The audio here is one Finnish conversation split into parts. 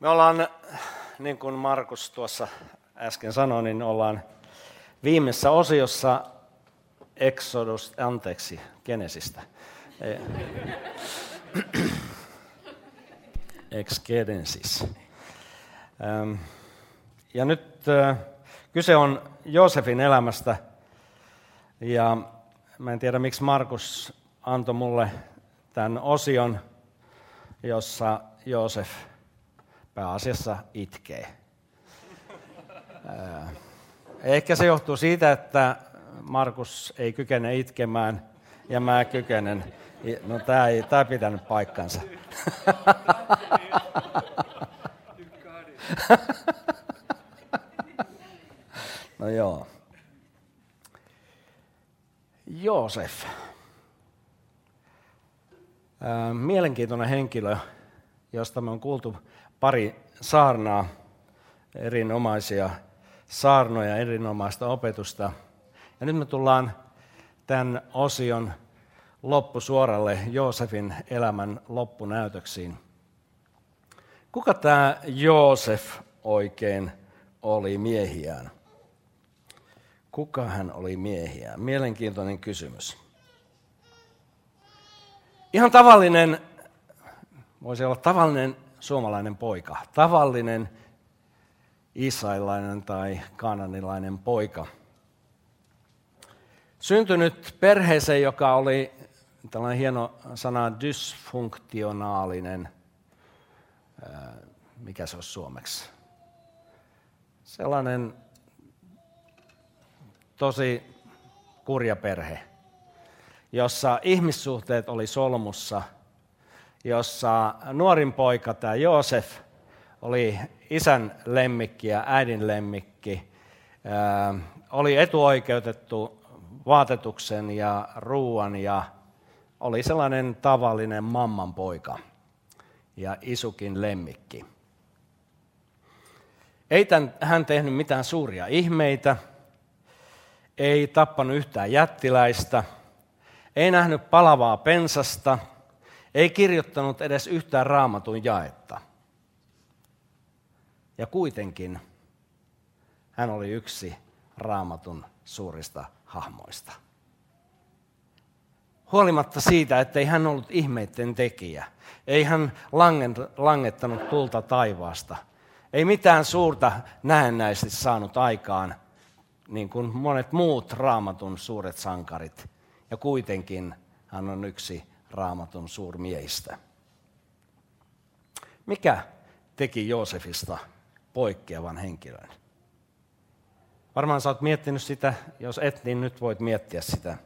Me ollaan, niin kuin Markus tuossa äsken sanoi, niin ollaan viimeisessä osiossa Exodus, anteeksi, Genesistä. Ex Genesis. Ja nyt kyse on Joosefin elämästä. Ja mä en tiedä, miksi Markus antoi mulle tämän osion, jossa Joosef pääasiassa itkee. Ehkä se johtuu siitä, että Markus ei kykene itkemään ja mä kykenen. No tämä ei tää pitänyt paikkansa. no joo. Joosef. Mielenkiintoinen henkilö, josta me on kuultu pari saarnaa, erinomaisia saarnoja, erinomaista opetusta. Ja nyt me tullaan tämän osion loppusuoralle Joosefin elämän loppunäytöksiin. Kuka tämä Joosef oikein oli miehiään? Kuka hän oli miehiään? Mielenkiintoinen kysymys. Ihan tavallinen, voisi olla tavallinen suomalainen poika, tavallinen israelilainen tai kananilainen poika. Syntynyt perheeseen, joka oli tällainen hieno sana dysfunktionaalinen, mikä se on suomeksi? Sellainen tosi kurja perhe, jossa ihmissuhteet oli solmussa, jossa nuorin poika, tämä Joosef, oli isän lemmikki ja äidin lemmikki, oli etuoikeutettu vaatetuksen ja ruuan ja oli sellainen tavallinen mamman poika ja isukin lemmikki. Ei tämän, hän tehnyt mitään suuria ihmeitä, ei tappanut yhtään jättiläistä, ei nähnyt palavaa pensasta, ei kirjoittanut edes yhtään raamatun jaetta. Ja kuitenkin hän oli yksi raamatun suurista hahmoista. Huolimatta siitä, että ei hän ollut ihmeiden tekijä, ei hän langettanut tulta taivaasta, ei mitään suurta näennäisesti saanut aikaan, niin kuin monet muut raamatun suuret sankarit. Ja kuitenkin hän on yksi raamatun suurmiehistä. Mikä teki Joosefista poikkeavan henkilön? Varmaan sä oot miettinyt sitä, jos et, niin nyt voit miettiä sitä.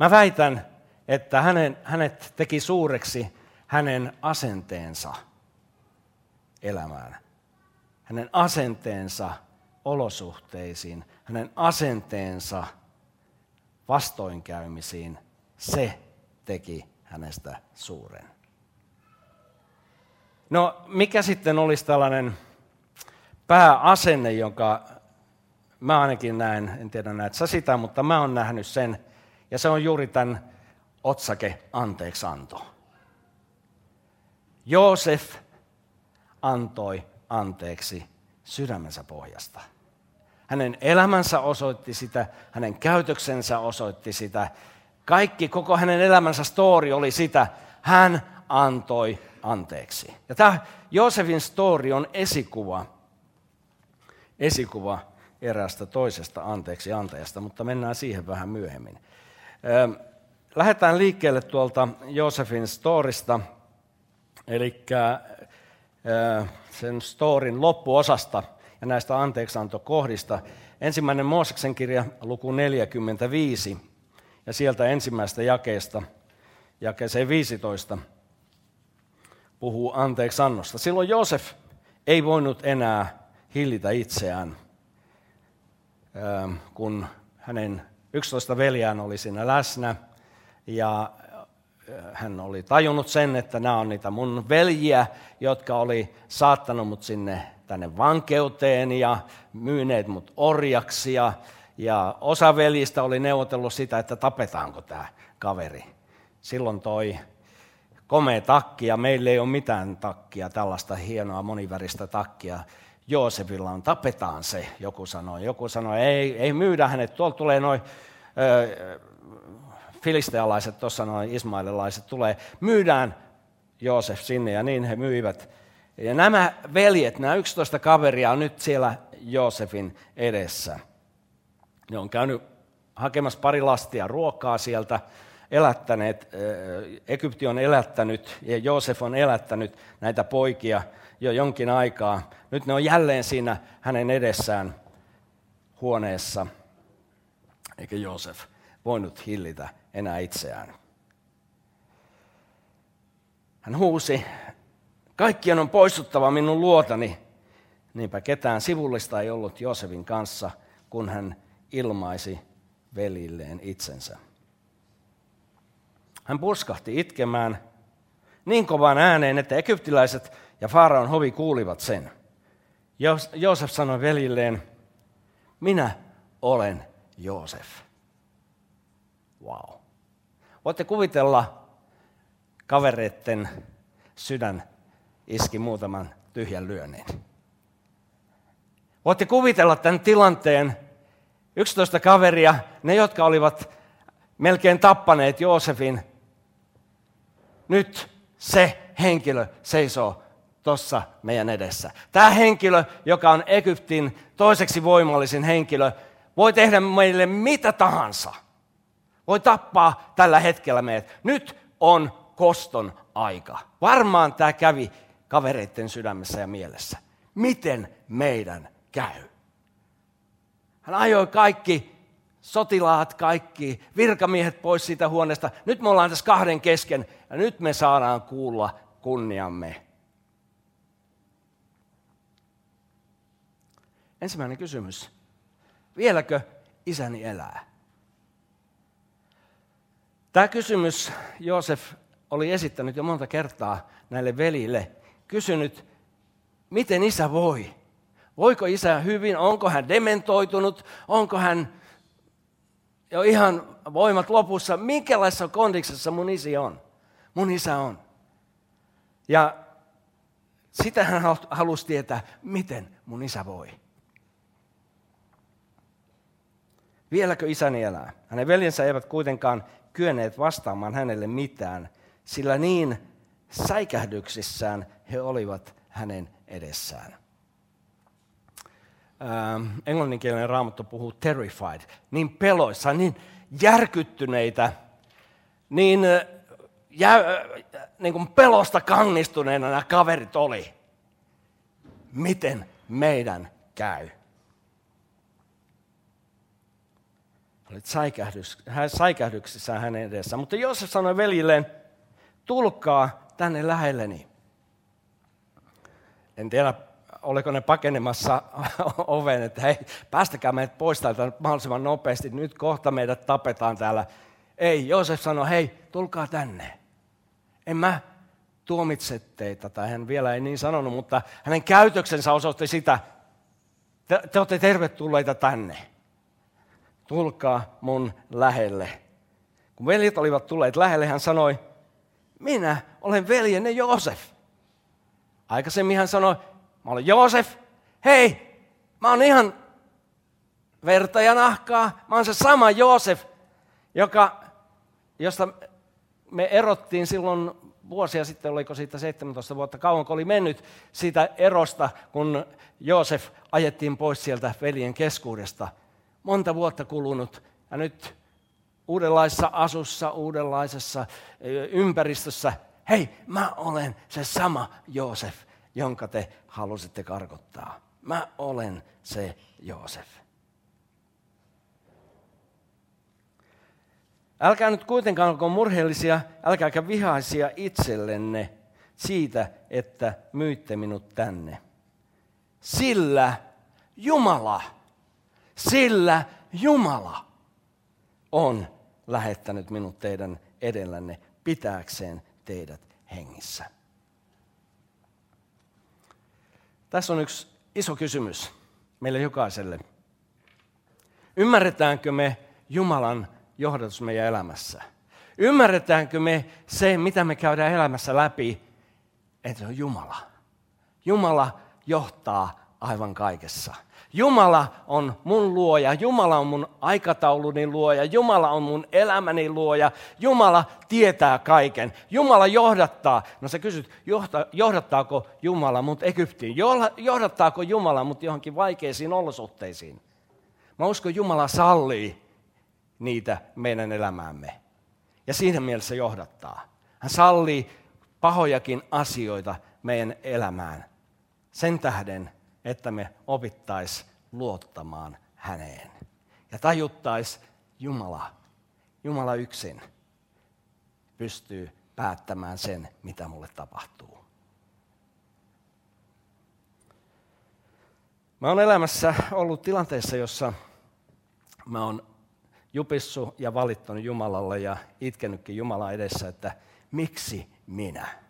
Mä väitän, että hänen, hänet teki suureksi hänen asenteensa elämään. Hänen asenteensa olosuhteisiin, hänen asenteensa vastoinkäymisiin, se teki hänestä suuren. No, mikä sitten olisi tällainen pääasenne, jonka mä ainakin näen, en tiedä näet sä sitä, mutta mä oon nähnyt sen, ja se on juuri tämän otsake anteeksanto. Joosef antoi anteeksi sydämensä pohjasta. Hänen elämänsä osoitti sitä, hänen käytöksensä osoitti sitä. Kaikki, koko hänen elämänsä story oli sitä, hän antoi anteeksi. Ja tämä Joosefin story on esikuva, esikuva eräästä toisesta anteeksi antajasta, mutta mennään siihen vähän myöhemmin. Lähdetään liikkeelle tuolta Joosefin storista, eli sen storin loppuosasta ja näistä anteeksiantokohdista. Ensimmäinen Mooseksen kirja, luku 45, ja sieltä ensimmäistä jakeesta, jakeeseen 15, puhuu anteeksiannosta. Silloin Joosef ei voinut enää hillitä itseään, kun hänen 11 veljään oli siinä läsnä, ja hän oli tajunnut sen, että nämä on niitä mun veljiä, jotka oli saattanut mut sinne tänne vankeuteen ja myyneet mut orjaksi. Ja, ja osa veljistä oli neuvotellut sitä, että tapetaanko tämä kaveri. Silloin toi komea takki ja meillä ei ole mitään takkia, tällaista hienoa moniväristä takkia. Joosefilla on, tapetaan se, joku sanoi. Joku sanoi, ei, ei myydä hänet, tuolta tulee noin filistealaiset, tuossa noin ismaililaiset tulee, myydään Joosef sinne ja niin he myivät. Ja nämä veljet, nämä 11 kaveria on nyt siellä Joosefin edessä. Ne on käynyt hakemassa pari lastia ruokaa sieltä, elättäneet, Egypti on elättänyt ja Joosef on elättänyt näitä poikia jo jonkin aikaa. Nyt ne on jälleen siinä hänen edessään huoneessa, eikä Joosef voinut hillitä enää itseään. Hän huusi, kaikkien on poistuttava minun luotani. Niinpä ketään sivullista ei ollut Joosefin kanssa, kun hän ilmaisi velilleen itsensä. Hän purskahti itkemään niin kovaan ääneen, että egyptiläiset ja Faaraon hovi kuulivat sen. Joosef sanoi velilleen, minä olen Joosef. Wow. Voitte kuvitella kavereiden sydän iski muutaman tyhjän lyönnin. Voitte kuvitella tämän tilanteen. 11 kaveria, ne jotka olivat melkein tappaneet Joosefin, nyt se henkilö seisoo tuossa meidän edessä. Tämä henkilö, joka on Egyptin toiseksi voimallisin henkilö, voi tehdä meille mitä tahansa. Voi tappaa tällä hetkellä meidät. Nyt on koston aika. Varmaan tämä kävi kavereiden sydämessä ja mielessä. Miten meidän käy? Hän ajoi kaikki sotilaat, kaikki virkamiehet pois siitä huoneesta. Nyt me ollaan tässä kahden kesken ja nyt me saadaan kuulla kunniamme. Ensimmäinen kysymys. Vieläkö isäni elää? Tämä kysymys Joosef oli esittänyt jo monta kertaa näille velille. Kysynyt, miten isä voi? Voiko isä hyvin? Onko hän dementoitunut? Onko hän jo ihan voimat lopussa? Minkälaisessa kondiksessa mun isi on? Mun isä on. Ja sitä hän halusi tietää, miten mun isä voi. Vieläkö isäni elää? Hänen veljensä eivät kuitenkaan kyenneet vastaamaan hänelle mitään, sillä niin säikähdyksissään he olivat hänen edessään. Ähm, englanninkielinen raamattu puhuu terrified, niin peloissa, niin järkyttyneitä, niin, äh, jä, äh, niin kuin pelosta kangistuneena nämä kaverit oli. Miten meidän käy? Olit säikähdyksissä hänen edessä. Mutta Joosef sanoi veljilleen, tulkaa tänne lähelleni. En tiedä, oliko ne pakenemassa oven, että hei, päästäkää meidät pois täältä mahdollisimman nopeasti, nyt kohta meidät tapetaan täällä. Ei, Joosef sanoi, hei, tulkaa tänne. En mä tuomitse teitä, tai hän vielä ei niin sanonut, mutta hänen käytöksensä osoitti sitä, te, te olette tervetulleita tänne tulkaa mun lähelle. Kun veljet olivat tulleet lähelle, hän sanoi, minä olen veljenne Joosef. Aikaisemmin hän sanoi, mä olen Joosef, hei, mä oon ihan verta ja nahkaa, mä oon se sama Joosef, joka, josta me erottiin silloin vuosia sitten, oliko siitä 17 vuotta, kauan oli mennyt siitä erosta, kun Joosef ajettiin pois sieltä veljen keskuudesta – monta vuotta kulunut. Ja nyt uudenlaisessa asussa, uudenlaisessa ympäristössä, hei, mä olen se sama Joosef, jonka te halusitte karkottaa. Mä olen se Joosef. Älkää nyt kuitenkaan olko murheellisia, älkääkä vihaisia itsellenne siitä, että myitte minut tänne. Sillä Jumala sillä Jumala on lähettänyt minut teidän edellänne pitääkseen teidät hengissä. Tässä on yksi iso kysymys meille jokaiselle. Ymmärretäänkö me Jumalan johdatus meidän elämässä? Ymmärretäänkö me se, mitä me käydään elämässä läpi, että se on Jumala. Jumala johtaa aivan kaikessa. Jumala on mun luoja, Jumala on mun aikatauluni luoja, Jumala on mun elämäni luoja, Jumala tietää kaiken. Jumala johdattaa, no sä kysyt, johta, johdattaako Jumala mut Egyptiin, johdattaako Jumala mut johonkin vaikeisiin olosuhteisiin. Mä uskon, Jumala sallii niitä meidän elämäämme. Ja siinä mielessä johdattaa. Hän sallii pahojakin asioita meidän elämään. Sen tähden, että me opittais luottamaan häneen. Ja tajuttais Jumala, Jumala yksin pystyy päättämään sen, mitä mulle tapahtuu. Mä oon elämässä ollut tilanteessa, jossa mä oon jupissu ja valittanut Jumalalle ja itkenytkin Jumala edessä, että miksi minä?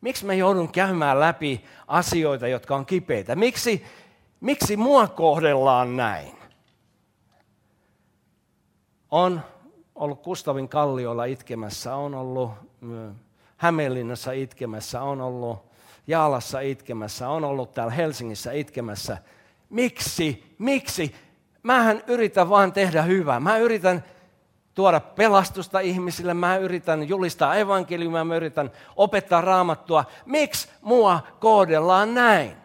Miksi mä joudun käymään läpi asioita, jotka on kipeitä? Miksi, miksi mua kohdellaan näin? On ollut Kustavin kalliolla itkemässä, on ollut Hämeenlinnassa itkemässä, on ollut Jaalassa itkemässä, on ollut täällä Helsingissä itkemässä. Miksi? Miksi? Mähän yritän vaan tehdä hyvää. Mä yritän tuoda pelastusta ihmisille, mä yritän julistaa evankeliumia, mä yritän opettaa raamattua. Miksi mua kohdellaan näin?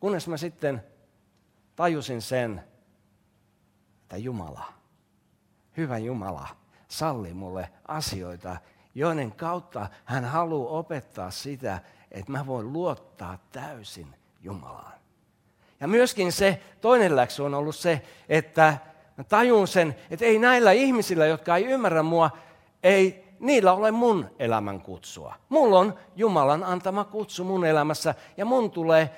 Kunnes mä sitten tajusin sen, että Jumala, hyvä Jumala, salli mulle asioita, joiden kautta hän haluaa opettaa sitä, että mä voin luottaa täysin Jumalaan. Ja myöskin se toinen läksy on ollut se, että Mä tajun sen, että ei näillä ihmisillä, jotka ei ymmärrä mua, ei niillä ole mun elämän kutsua. Mulla on Jumalan antama kutsu mun elämässä ja mun tulee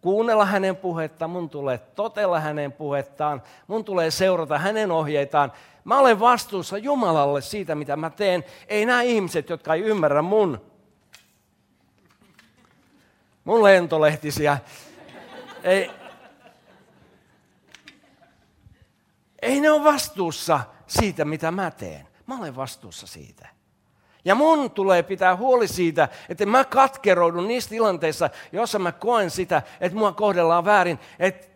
kuunnella hänen puhettaan, mun tulee totella hänen puhettaan, mun tulee seurata hänen ohjeitaan. Mä olen vastuussa Jumalalle siitä, mitä mä teen. Ei nämä ihmiset, jotka ei ymmärrä mun, mun lentolehtisiä, ei, Ei ne ole vastuussa siitä, mitä mä teen. Mä olen vastuussa siitä. Ja mun tulee pitää huoli siitä, että mä katkeroidun niissä tilanteissa, joissa mä koen sitä, että mua kohdellaan väärin. Että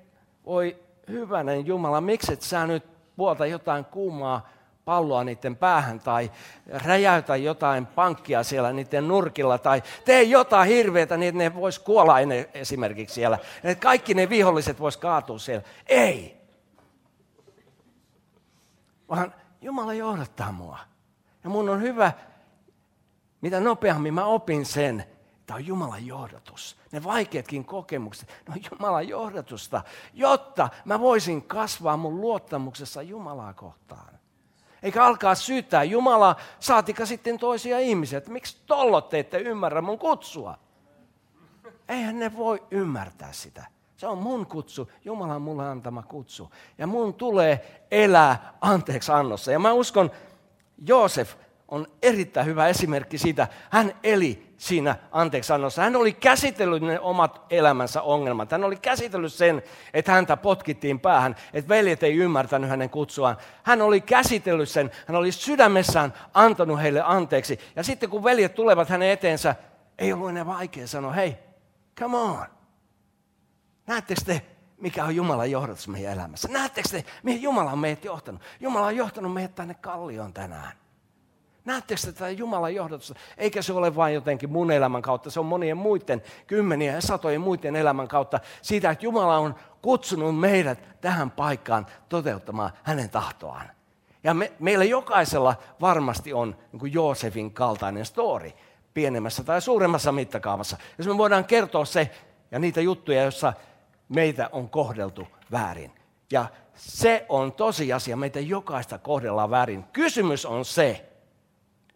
voi hyvänen Jumala, miksi et sä nyt puolta jotain kuumaa palloa niiden päähän tai räjäytä jotain pankkia siellä niiden nurkilla tai tee jotain hirveätä niin, että ne vois kuolla esimerkiksi siellä. Että kaikki ne viholliset vois kaatua siellä. Ei vaan Jumala johdattaa mua. Ja mun on hyvä, mitä nopeammin mä opin sen, että on Jumalan johdatus. Ne vaikeatkin kokemukset, ne on Jumalan johdatusta, jotta mä voisin kasvaa mun luottamuksessa Jumalaa kohtaan. Eikä alkaa syyttää Jumalaa, saatika sitten toisia ihmisiä, että miksi tollot te ette ymmärrä mun kutsua. Eihän ne voi ymmärtää sitä. Se on mun kutsu, Jumalan mulle antama kutsu. Ja mun tulee elää anteeksi annossa. Ja mä uskon, Joosef on erittäin hyvä esimerkki siitä. Hän eli siinä anteeksi annossa. Hän oli käsitellyt ne omat elämänsä ongelmat. Hän oli käsitellyt sen, että häntä potkittiin päähän, että veljet ei ymmärtänyt hänen kutsuaan. Hän oli käsitellyt sen, hän oli sydämessään antanut heille anteeksi. Ja sitten kun veljet tulevat hänen eteensä, ei ollut enää vaikea sanoa, hei, come on. Näettekö te, mikä on Jumalan johdatus meidän elämässä? Näettekö te, mihin Jumala on meidät johtanut? Jumala on johtanut meidät tänne kallioon tänään. Näettekö te tätä Jumalan johdatusta? Eikä se ole vain jotenkin mun elämän kautta, se on monien muiden, kymmeniä ja satojen muiden elämän kautta. Siitä, että Jumala on kutsunut meidät tähän paikkaan toteuttamaan hänen tahtoaan. Ja me, meillä jokaisella varmasti on niin kuin Joosefin kaltainen story, pienemmässä tai suuremmassa mittakaavassa. Jos me voidaan kertoa se ja niitä juttuja, joissa meitä on kohdeltu väärin. Ja se on tosiasia, meitä jokaista kohdellaan väärin. Kysymys on se,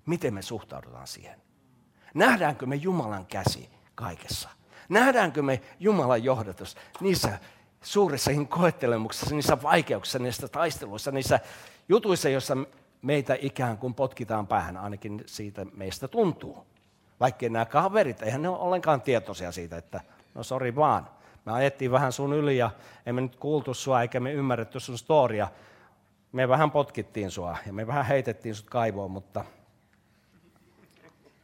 miten me suhtaudutaan siihen. Nähdäänkö me Jumalan käsi kaikessa? Nähdäänkö me Jumalan johdatus niissä suurissa koettelemuksissa, niissä vaikeuksissa, niissä taisteluissa, niissä jutuissa, joissa meitä ikään kuin potkitaan päähän, ainakin siitä meistä tuntuu. Vaikkei nämä kaverit, eihän ne ole ollenkaan tietoisia siitä, että no sori vaan, me ajettiin vähän sun yli ja emme nyt kuultu sua eikä me ymmärretty sun storia. me vähän potkittiin sua ja me vähän heitettiin sut kaivoon, mutta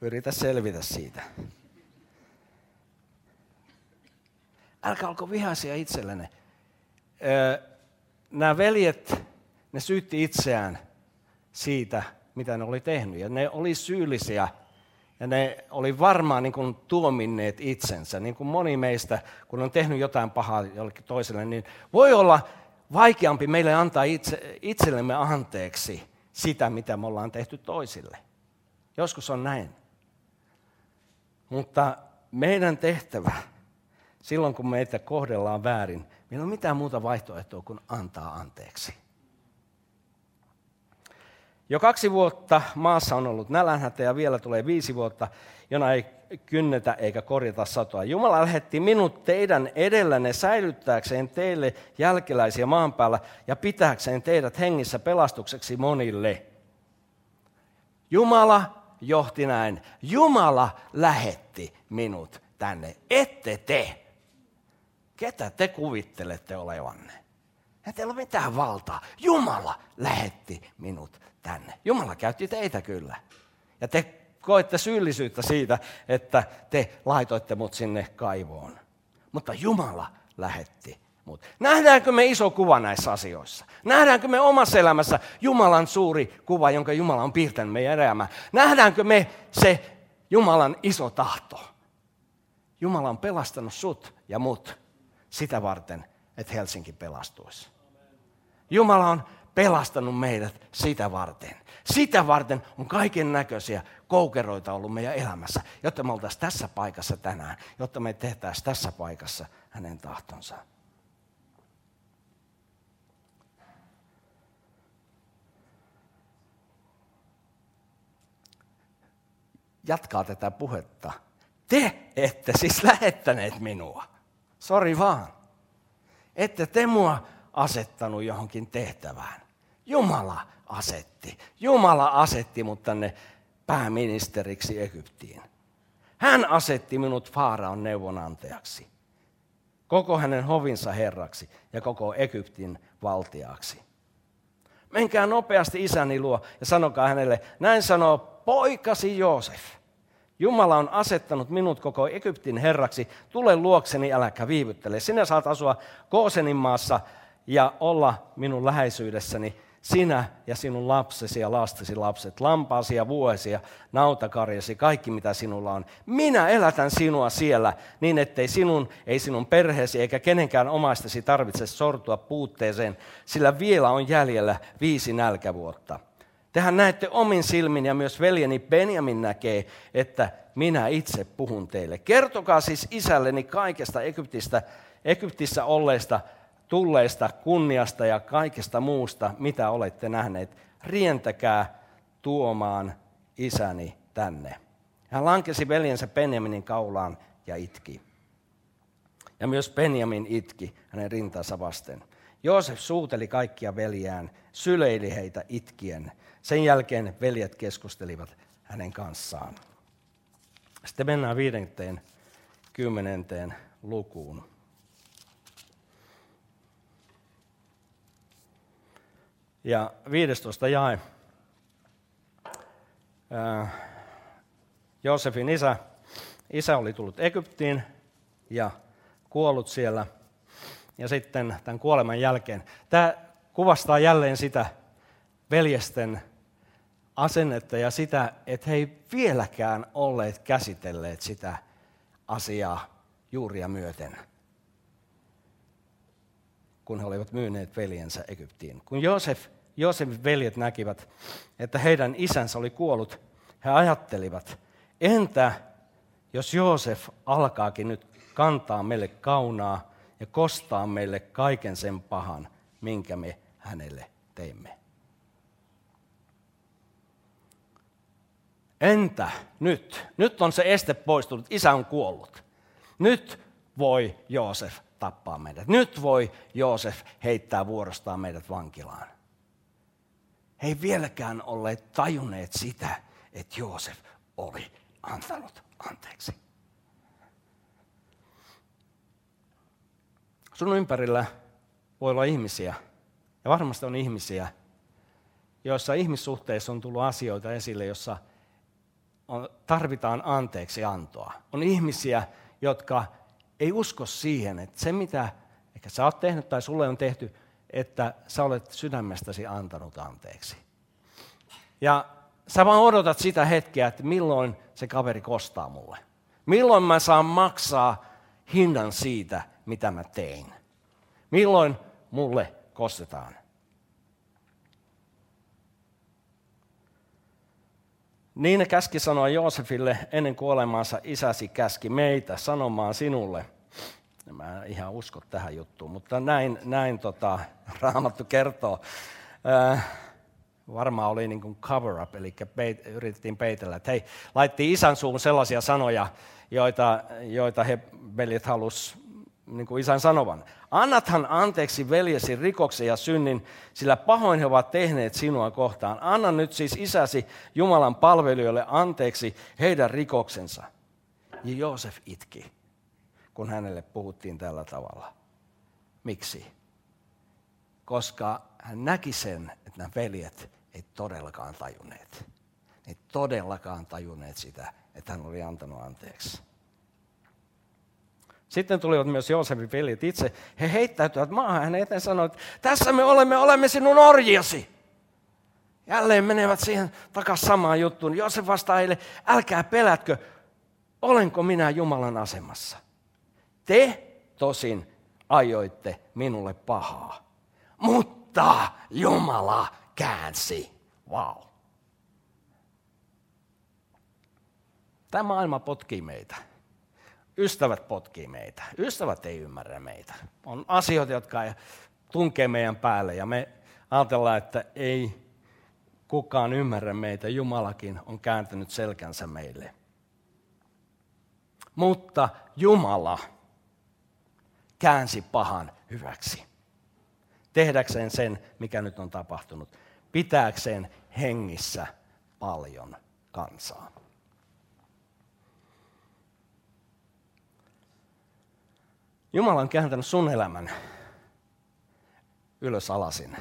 yritä selvitä siitä. Älkää olko vihaisia itsellenne. Nämä veljet, ne syytti itseään siitä, mitä ne oli tehnyt. Ja ne oli syyllisiä ja ne oli varmaan niin kuin tuominneet itsensä. Niin kuin moni meistä, kun on tehnyt jotain pahaa jollekin toiselle, niin voi olla vaikeampi meille antaa itse, itsellemme anteeksi sitä, mitä me ollaan tehty toisille. Joskus on näin. Mutta meidän tehtävä, silloin kun meitä kohdellaan väärin, meillä on mitään muuta vaihtoehtoa kuin antaa anteeksi. Jo kaksi vuotta maassa on ollut nälänhätä ja vielä tulee viisi vuotta, jona ei kynnetä eikä korjata satoa. Jumala lähetti minut teidän edellänne säilyttääkseen teille jälkeläisiä maan päällä ja pitääkseen teidät hengissä pelastukseksi monille. Jumala johti näin. Jumala lähetti minut tänne. Ette te. Ketä te kuvittelette olevanne? Ei teillä ole mitään valtaa. Jumala lähetti minut tänne. Jumala käytti teitä kyllä. Ja te koette syyllisyyttä siitä, että te laitoitte mut sinne kaivoon. Mutta Jumala lähetti mut. Nähdäänkö me iso kuva näissä asioissa? Nähdäänkö me omassa elämässä Jumalan suuri kuva, jonka Jumala on piirtänyt meidän elämään? Nähdäänkö me se Jumalan iso tahto? Jumala on pelastanut sut ja mut sitä varten, että Helsinki pelastuisi. Jumala on pelastanut meidät sitä varten. Sitä varten on kaiken näköisiä koukeroita ollut meidän elämässä, jotta me oltaisiin tässä paikassa tänään, jotta me tehtäisiin tässä paikassa hänen tahtonsa. Jatkaa tätä puhetta. Te ette siis lähettäneet minua. Sori vaan. Ette te mua asettanut johonkin tehtävään. Jumala asetti. Jumala asetti mut tänne pääministeriksi Egyptiin. Hän asetti minut Faaraon neuvonantajaksi, koko hänen hovinsa herraksi ja koko Egyptin valtiaksi. Menkää nopeasti isäni luo ja sanokaa hänelle, näin sanoo poikasi Joosef. Jumala on asettanut minut koko Egyptin herraksi. Tule luokseni, äläkä viivyttele. Sinä saat asua Koosenin maassa ja olla minun läheisyydessäni sinä ja sinun lapsesi ja lastesi lapset, lampaasi ja vuosia, nautakarjasi, kaikki mitä sinulla on. Minä elätän sinua siellä niin, ettei sinun, ei sinun perheesi eikä kenenkään omaistesi tarvitse sortua puutteeseen, sillä vielä on jäljellä viisi nälkävuotta. Tehän näette omin silmin ja myös veljeni Benjamin näkee, että minä itse puhun teille. Kertokaa siis isälleni kaikesta Egyptistä, Egyptissä olleista tulleista kunniasta ja kaikesta muusta, mitä olette nähneet. Rientäkää tuomaan isäni tänne. Hän lankesi veljensä Benjaminin kaulaan ja itki. Ja myös Benjamin itki hänen rintansa vasten. Joosef suuteli kaikkia veljään, syleili heitä itkien. Sen jälkeen veljet keskustelivat hänen kanssaan. Sitten mennään viidenteen kymmenenteen lukuun. Ja 15 jae. Joosefin isä, isä oli tullut Egyptiin ja kuollut siellä. Ja sitten tämän kuoleman jälkeen. Tämä kuvastaa jälleen sitä veljesten asennetta ja sitä, että he ei vieläkään olleet käsitelleet sitä asiaa juuria myöten kun he olivat myyneet veljensä Egyptiin. Kun Joosef, Joosefin veljet näkivät, että heidän isänsä oli kuollut, he ajattelivat, entä jos Joosef alkaakin nyt kantaa meille kaunaa ja kostaa meille kaiken sen pahan, minkä me hänelle teimme. Entä nyt? Nyt on se este poistunut, isä on kuollut. Nyt voi Joosef tappaa meidät. Nyt voi Joosef heittää vuorostaan meidät vankilaan. He ei vieläkään olleet tajunneet sitä, että Joosef oli antanut anteeksi. Sun ympärillä voi olla ihmisiä, ja varmasti on ihmisiä, joissa ihmissuhteissa on tullut asioita esille, jossa on, tarvitaan anteeksi antoa. On ihmisiä, jotka ei usko siihen, että se mitä ehkä sä oot tehnyt tai sulle on tehty, että sä olet sydämestäsi antanut anteeksi. Ja sä vaan odotat sitä hetkeä, että milloin se kaveri kostaa mulle. Milloin mä saan maksaa hinnan siitä, mitä mä tein. Milloin mulle kostetaan. Niin käski sanoa Joosefille ennen kuolemaansa, isäsi käski meitä sanomaan sinulle. Mä en ihan usko tähän juttuun, mutta näin, näin tota, Raamattu kertoo. Äh, varmaan oli niin kuin cover up, eli peit, yritettiin peitellä. Että hei, laitti isän suun sellaisia sanoja, joita, joita he veljet halus niin isän sanovan. Annathan anteeksi veljesi rikoksen ja synnin, sillä pahoin he ovat tehneet sinua kohtaan. Anna nyt siis isäsi Jumalan palvelijoille anteeksi heidän rikoksensa. Ja Joosef itki, kun hänelle puhuttiin tällä tavalla. Miksi? Koska hän näki sen, että nämä veljet ei todellakaan tajunneet. Ei todellakaan tajunneet sitä, että hän oli antanut anteeksi. Sitten tulivat myös Joosefin veljet itse. He heittäytyivät maahan hänen eteen sanoivat, tässä me olemme, olemme sinun orjasi. Jälleen menevät siihen takaisin samaan juttuun. Joosef vastaa heille, älkää pelätkö, olenko minä Jumalan asemassa. Te tosin ajoitte minulle pahaa, mutta Jumala käänsi. Wow. Tämä maailma potkii meitä. Ystävät potkii meitä. Ystävät ei ymmärrä meitä. On asioita, jotka tunkee meidän päälle ja me ajatellaan, että ei kukaan ymmärrä meitä. Jumalakin on kääntänyt selkänsä meille. Mutta Jumala käänsi pahan hyväksi. Tehdäkseen sen, mikä nyt on tapahtunut. Pitääkseen hengissä paljon kansaa. Jumala on kääntänyt sun elämän ylös alasin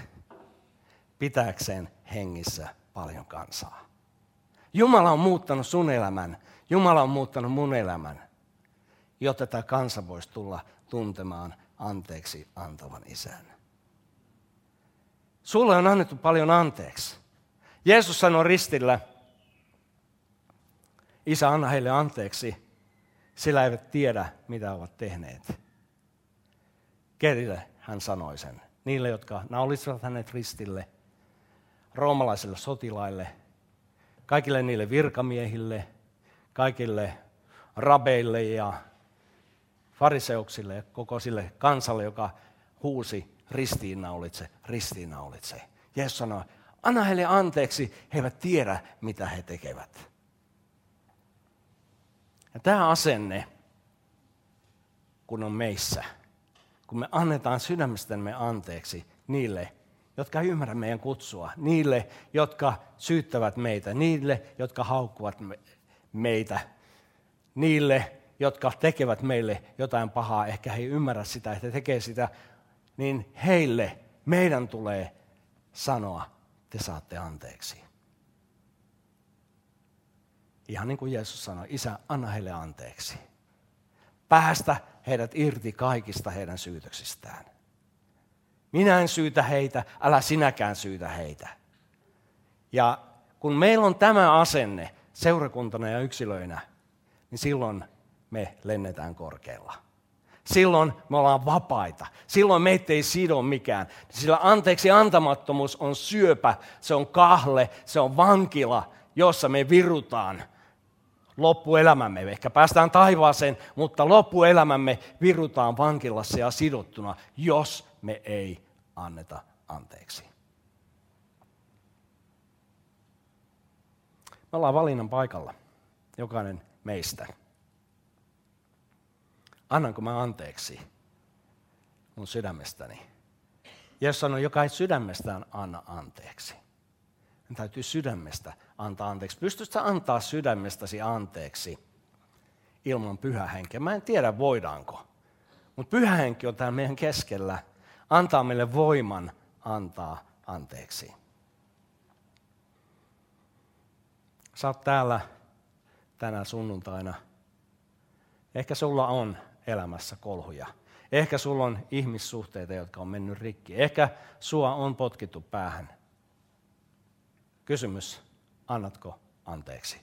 pitääkseen hengissä paljon kansaa. Jumala on muuttanut sun elämän, Jumala on muuttanut mun elämän, jotta tämä kansa voisi tulla tuntemaan anteeksi antavan isän. Sulle on annettu paljon anteeksi. Jeesus sanoi ristillä, Isä, anna heille anteeksi, sillä eivät tiedä, mitä ovat tehneet. Kerille hän sanoi sen? Niille, jotka naulisivat hänet ristille, roomalaisille sotilaille, kaikille niille virkamiehille, kaikille rabeille ja fariseuksille ja koko sille kansalle, joka huusi ristiinnaulitse, ristiinnaulitse. Jeesus sanoi, anna heille anteeksi, he eivät tiedä, mitä he tekevät. Ja tämä asenne, kun on meissä – kun me annetaan sydämestämme anteeksi niille, jotka ymmärrä meidän kutsua, niille, jotka syyttävät meitä, niille, jotka haukkuvat meitä, niille, jotka tekevät meille jotain pahaa, ehkä he ei ymmärrä sitä, että he tekee sitä, niin heille meidän tulee sanoa, te saatte anteeksi. Ihan niin kuin Jeesus sanoi, isä, anna heille anteeksi päästä heidät irti kaikista heidän syytöksistään. Minä en syytä heitä, älä sinäkään syytä heitä. Ja kun meillä on tämä asenne seurakuntana ja yksilöinä, niin silloin me lennetään korkealla. Silloin me ollaan vapaita. Silloin meitä ei sido mikään. Sillä anteeksi antamattomuus on syöpä, se on kahle, se on vankila, jossa me virutaan loppuelämämme. Ehkä päästään taivaaseen, mutta loppuelämämme virutaan vankilassa ja sidottuna, jos me ei anneta anteeksi. Me ollaan valinnan paikalla, jokainen meistä. Annanko mä anteeksi mun sydämestäni? Jeesus sanoi, joka ei sydämestään anna anteeksi. Niin täytyy sydämestä antaa anteeksi. Pystytkö antaa sydämestäsi anteeksi ilman pyhähenkeä? Mä en tiedä, voidaanko. Mutta pyhähenki on täällä meidän keskellä. Antaa meille voiman antaa anteeksi. Sä oot täällä tänä sunnuntaina. Ehkä sulla on elämässä kolhuja. Ehkä sulla on ihmissuhteita, jotka on mennyt rikki. Ehkä sua on potkittu päähän. Kysymys, annatko anteeksi?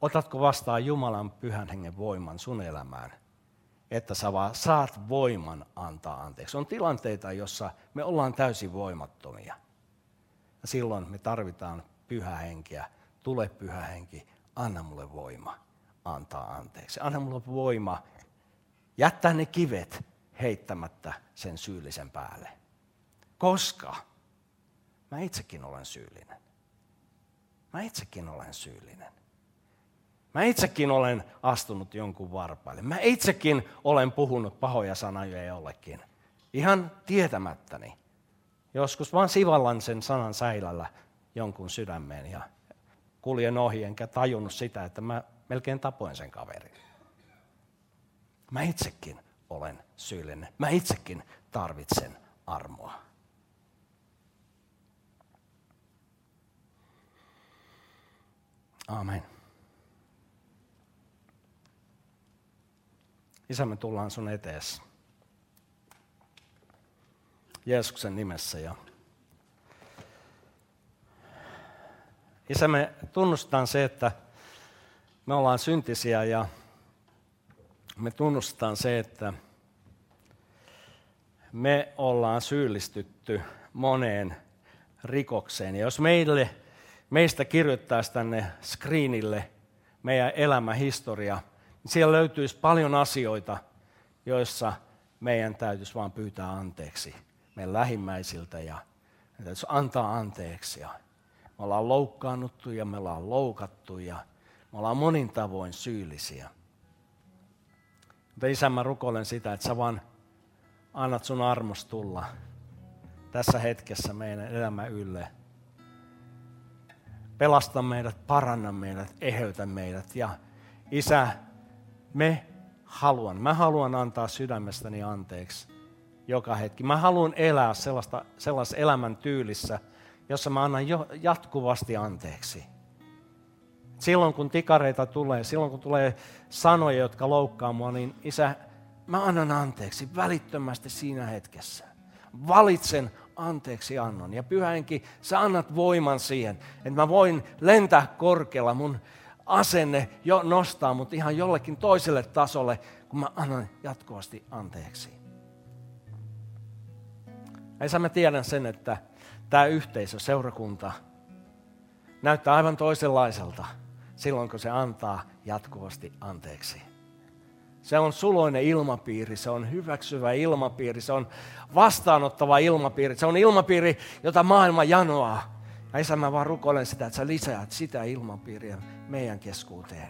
Otatko vastaan Jumalan pyhän hengen voiman sun elämään? Että sä vaan saat voiman antaa anteeksi. On tilanteita, jossa me ollaan täysin voimattomia. Ja silloin me tarvitaan pyhää henkeä. Tule pyhä henki, anna mulle voima antaa anteeksi. Anna mulle voima jättää ne kivet heittämättä sen syyllisen päälle. Koska mä itsekin olen syyllinen. Mä itsekin olen syyllinen. Mä itsekin olen astunut jonkun varpaille. Mä itsekin olen puhunut pahoja sanoja jollekin. Ihan tietämättäni. Joskus vaan sivallan sen sanan säilällä jonkun sydämeen ja kuljen ohi, enkä tajunnut sitä, että mä melkein tapoin sen kaverin. Mä itsekin olen syyllinen. Mä itsekin tarvitsen armoa. Amen. Isä, me tullaan sun etees. Jeesuksen nimessä. Ja Isä, me tunnustetaan se, että me ollaan syntisiä ja me tunnustetaan se, että me ollaan syyllistytty moneen rikokseen. Ja jos meille, meistä kirjoittaisi tänne screenille meidän elämähistoria, niin siellä löytyisi paljon asioita, joissa meidän täytyisi vain pyytää anteeksi meidän lähimmäisiltä ja täytyisi antaa anteeksi. Ja me ollaan loukkaannuttu ja me ollaan loukattu ja me ollaan monin tavoin syyllisiä. Mutta isä, mä rukoilen sitä, että sä vaan annat sun armos tulla tässä hetkessä meidän elämä ylle. Pelasta meidät, paranna meidät, eheytä meidät. Ja isä, me haluan, mä haluan antaa sydämestäni anteeksi joka hetki. Mä haluan elää sellaista, sellaisessa elämän tyylissä, jossa mä annan jo, jatkuvasti anteeksi. Silloin kun tikareita tulee, silloin kun tulee sanoja, jotka loukkaa mua, niin isä, mä annan anteeksi välittömästi siinä hetkessä. Valitsen anteeksi annon. Ja pyhänkin, sä annat voiman siihen, että mä voin lentää korkealla, mun asenne jo nostaa mut ihan jollekin toiselle tasolle, kun mä annan jatkuvasti anteeksi. Ja mä tiedän sen, että tämä yhteisö, seurakunta, näyttää aivan toisenlaiselta silloin, kun se antaa jatkuvasti anteeksi. Se on suloinen ilmapiiri, se on hyväksyvä ilmapiiri, se on vastaanottava ilmapiiri, se on ilmapiiri, jota maailma janoaa. Ja isä, mä vaan rukoilen sitä, että sä lisäät sitä ilmapiiriä meidän keskuuteen.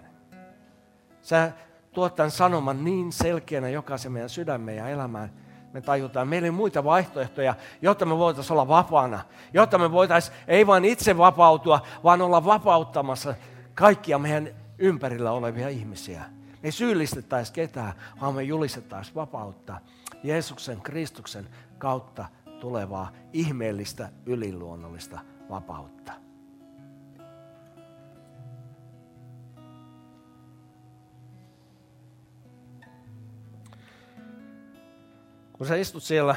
Sä tuot tämän sanoman niin selkeänä jokaisen meidän sydämeen ja elämään, me tajutaan, meillä ei muita vaihtoehtoja, jotta me voitaisiin olla vapaana. Jotta me voitaisiin ei vain itse vapautua, vaan olla vapauttamassa kaikkia meidän ympärillä olevia ihmisiä. Ei syyllistettäisi ketään, vaan me julistettaisiin vapautta. Jeesuksen, Kristuksen kautta tulevaa ihmeellistä, yliluonnollista vapautta. Kun sä istut siellä,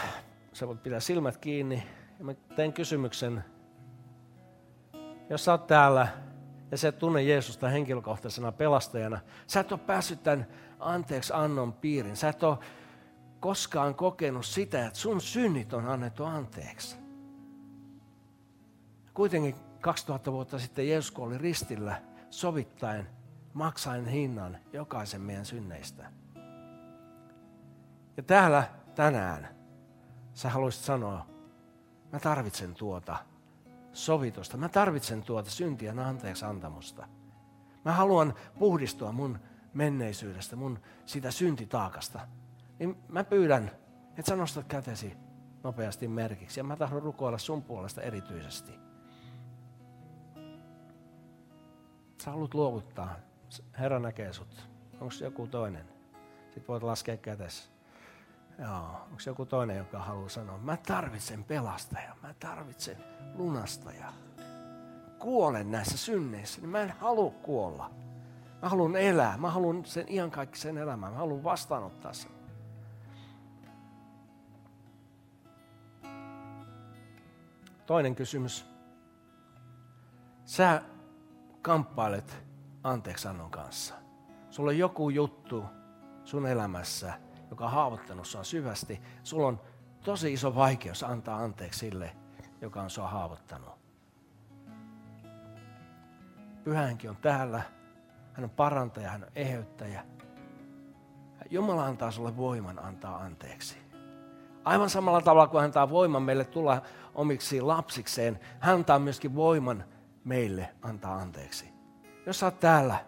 sä voit pitää silmät kiinni ja mä teen kysymyksen. Jos sä oot täällä ja sä et tunne Jeesusta henkilökohtaisena pelastajana, sä et ole päässyt tämän anteeksi annon piirin. Sä et ole koskaan kokenut sitä, että sun synnit on annettu anteeksi. Kuitenkin 2000 vuotta sitten Jeesus oli ristillä sovittaen, maksaen hinnan jokaisen meidän synneistä. Ja täällä tänään sä haluaisit sanoa, mä tarvitsen tuota sovitusta. Mä tarvitsen tuota syntien anteeksi antamusta. Mä haluan puhdistua mun menneisyydestä, mun sitä syntitaakasta. Niin mä pyydän, että sä nostat kätesi nopeasti merkiksi. Ja mä tahdon rukoilla sun puolesta erityisesti. Sä haluat luovuttaa. Herra näkee sut. Onko joku toinen? Sitten voit laskea kätesi. Joo, onko joku toinen, joka haluaa sanoa, mä tarvitsen pelastaja, mä tarvitsen lunastaja. kuole näissä synneissä, niin mä en halua kuolla. Mä haluan elää. Mä haluan sen sen elämän. Mä haluan vastaanottaa sen. Toinen kysymys. Sä kamppailet anteeksannon kanssa. Sulla on joku juttu sun elämässä, joka on haavoittanut sua syvästi. Sulla on tosi iso vaikeus antaa anteeksi sille, joka on sua haavoittanut. Pyhänkin on täällä. Hän on parantaja, hän on eheyttäjä. Jumala antaa sulle voiman antaa anteeksi. Aivan samalla tavalla kuin hän antaa voiman meille tulla omiksi lapsikseen, hän antaa myöskin voiman meille antaa anteeksi. Jos sä oot täällä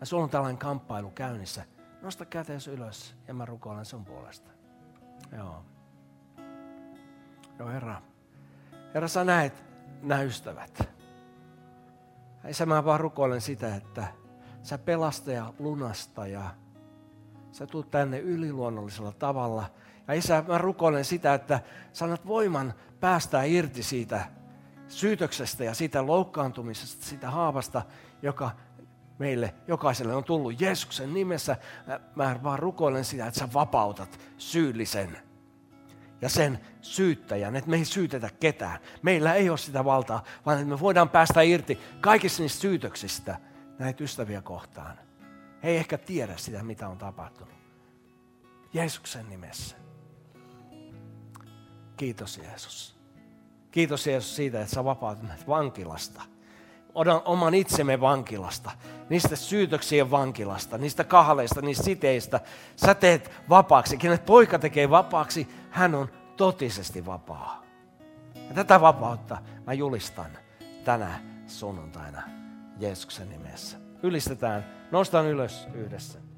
ja sulla on tällainen kamppailu käynnissä, nosta käteesi ylös ja mä rukoilen sun puolesta. Joo. Joo, Herra. Herra, sä näet nämä ystävät. Isä, mä vaan rukoilen sitä, että sä pelastaja, lunastaja, sä tulet tänne yliluonnollisella tavalla. Ja isä, mä rukoilen sitä, että sanat voiman päästää irti siitä syytöksestä ja siitä loukkaantumisesta, siitä haavasta, joka meille jokaiselle on tullut Jeesuksen nimessä. Mä vaan rukoilen sitä, että sä vapautat syyllisen ja sen syyttäjän, että me ei syytetä ketään. Meillä ei ole sitä valtaa, vaan että me voidaan päästä irti kaikista niistä syytöksistä näitä ystäviä kohtaan. He ei ehkä tiedä sitä, mitä on tapahtunut. Jeesuksen nimessä. Kiitos Jeesus. Kiitos Jeesus siitä, että sä vapautat meidät vankilasta. Oman itsemme vankilasta, niistä syytöksien vankilasta, niistä kahleista, niistä siteistä. Sä teet vapaaksi. Kenet poika tekee vapaaksi, hän on totisesti vapaa. Ja tätä vapautta mä julistan tänä sunnuntaina Jeesuksen nimessä. Ylistetään, nostan ylös yhdessä.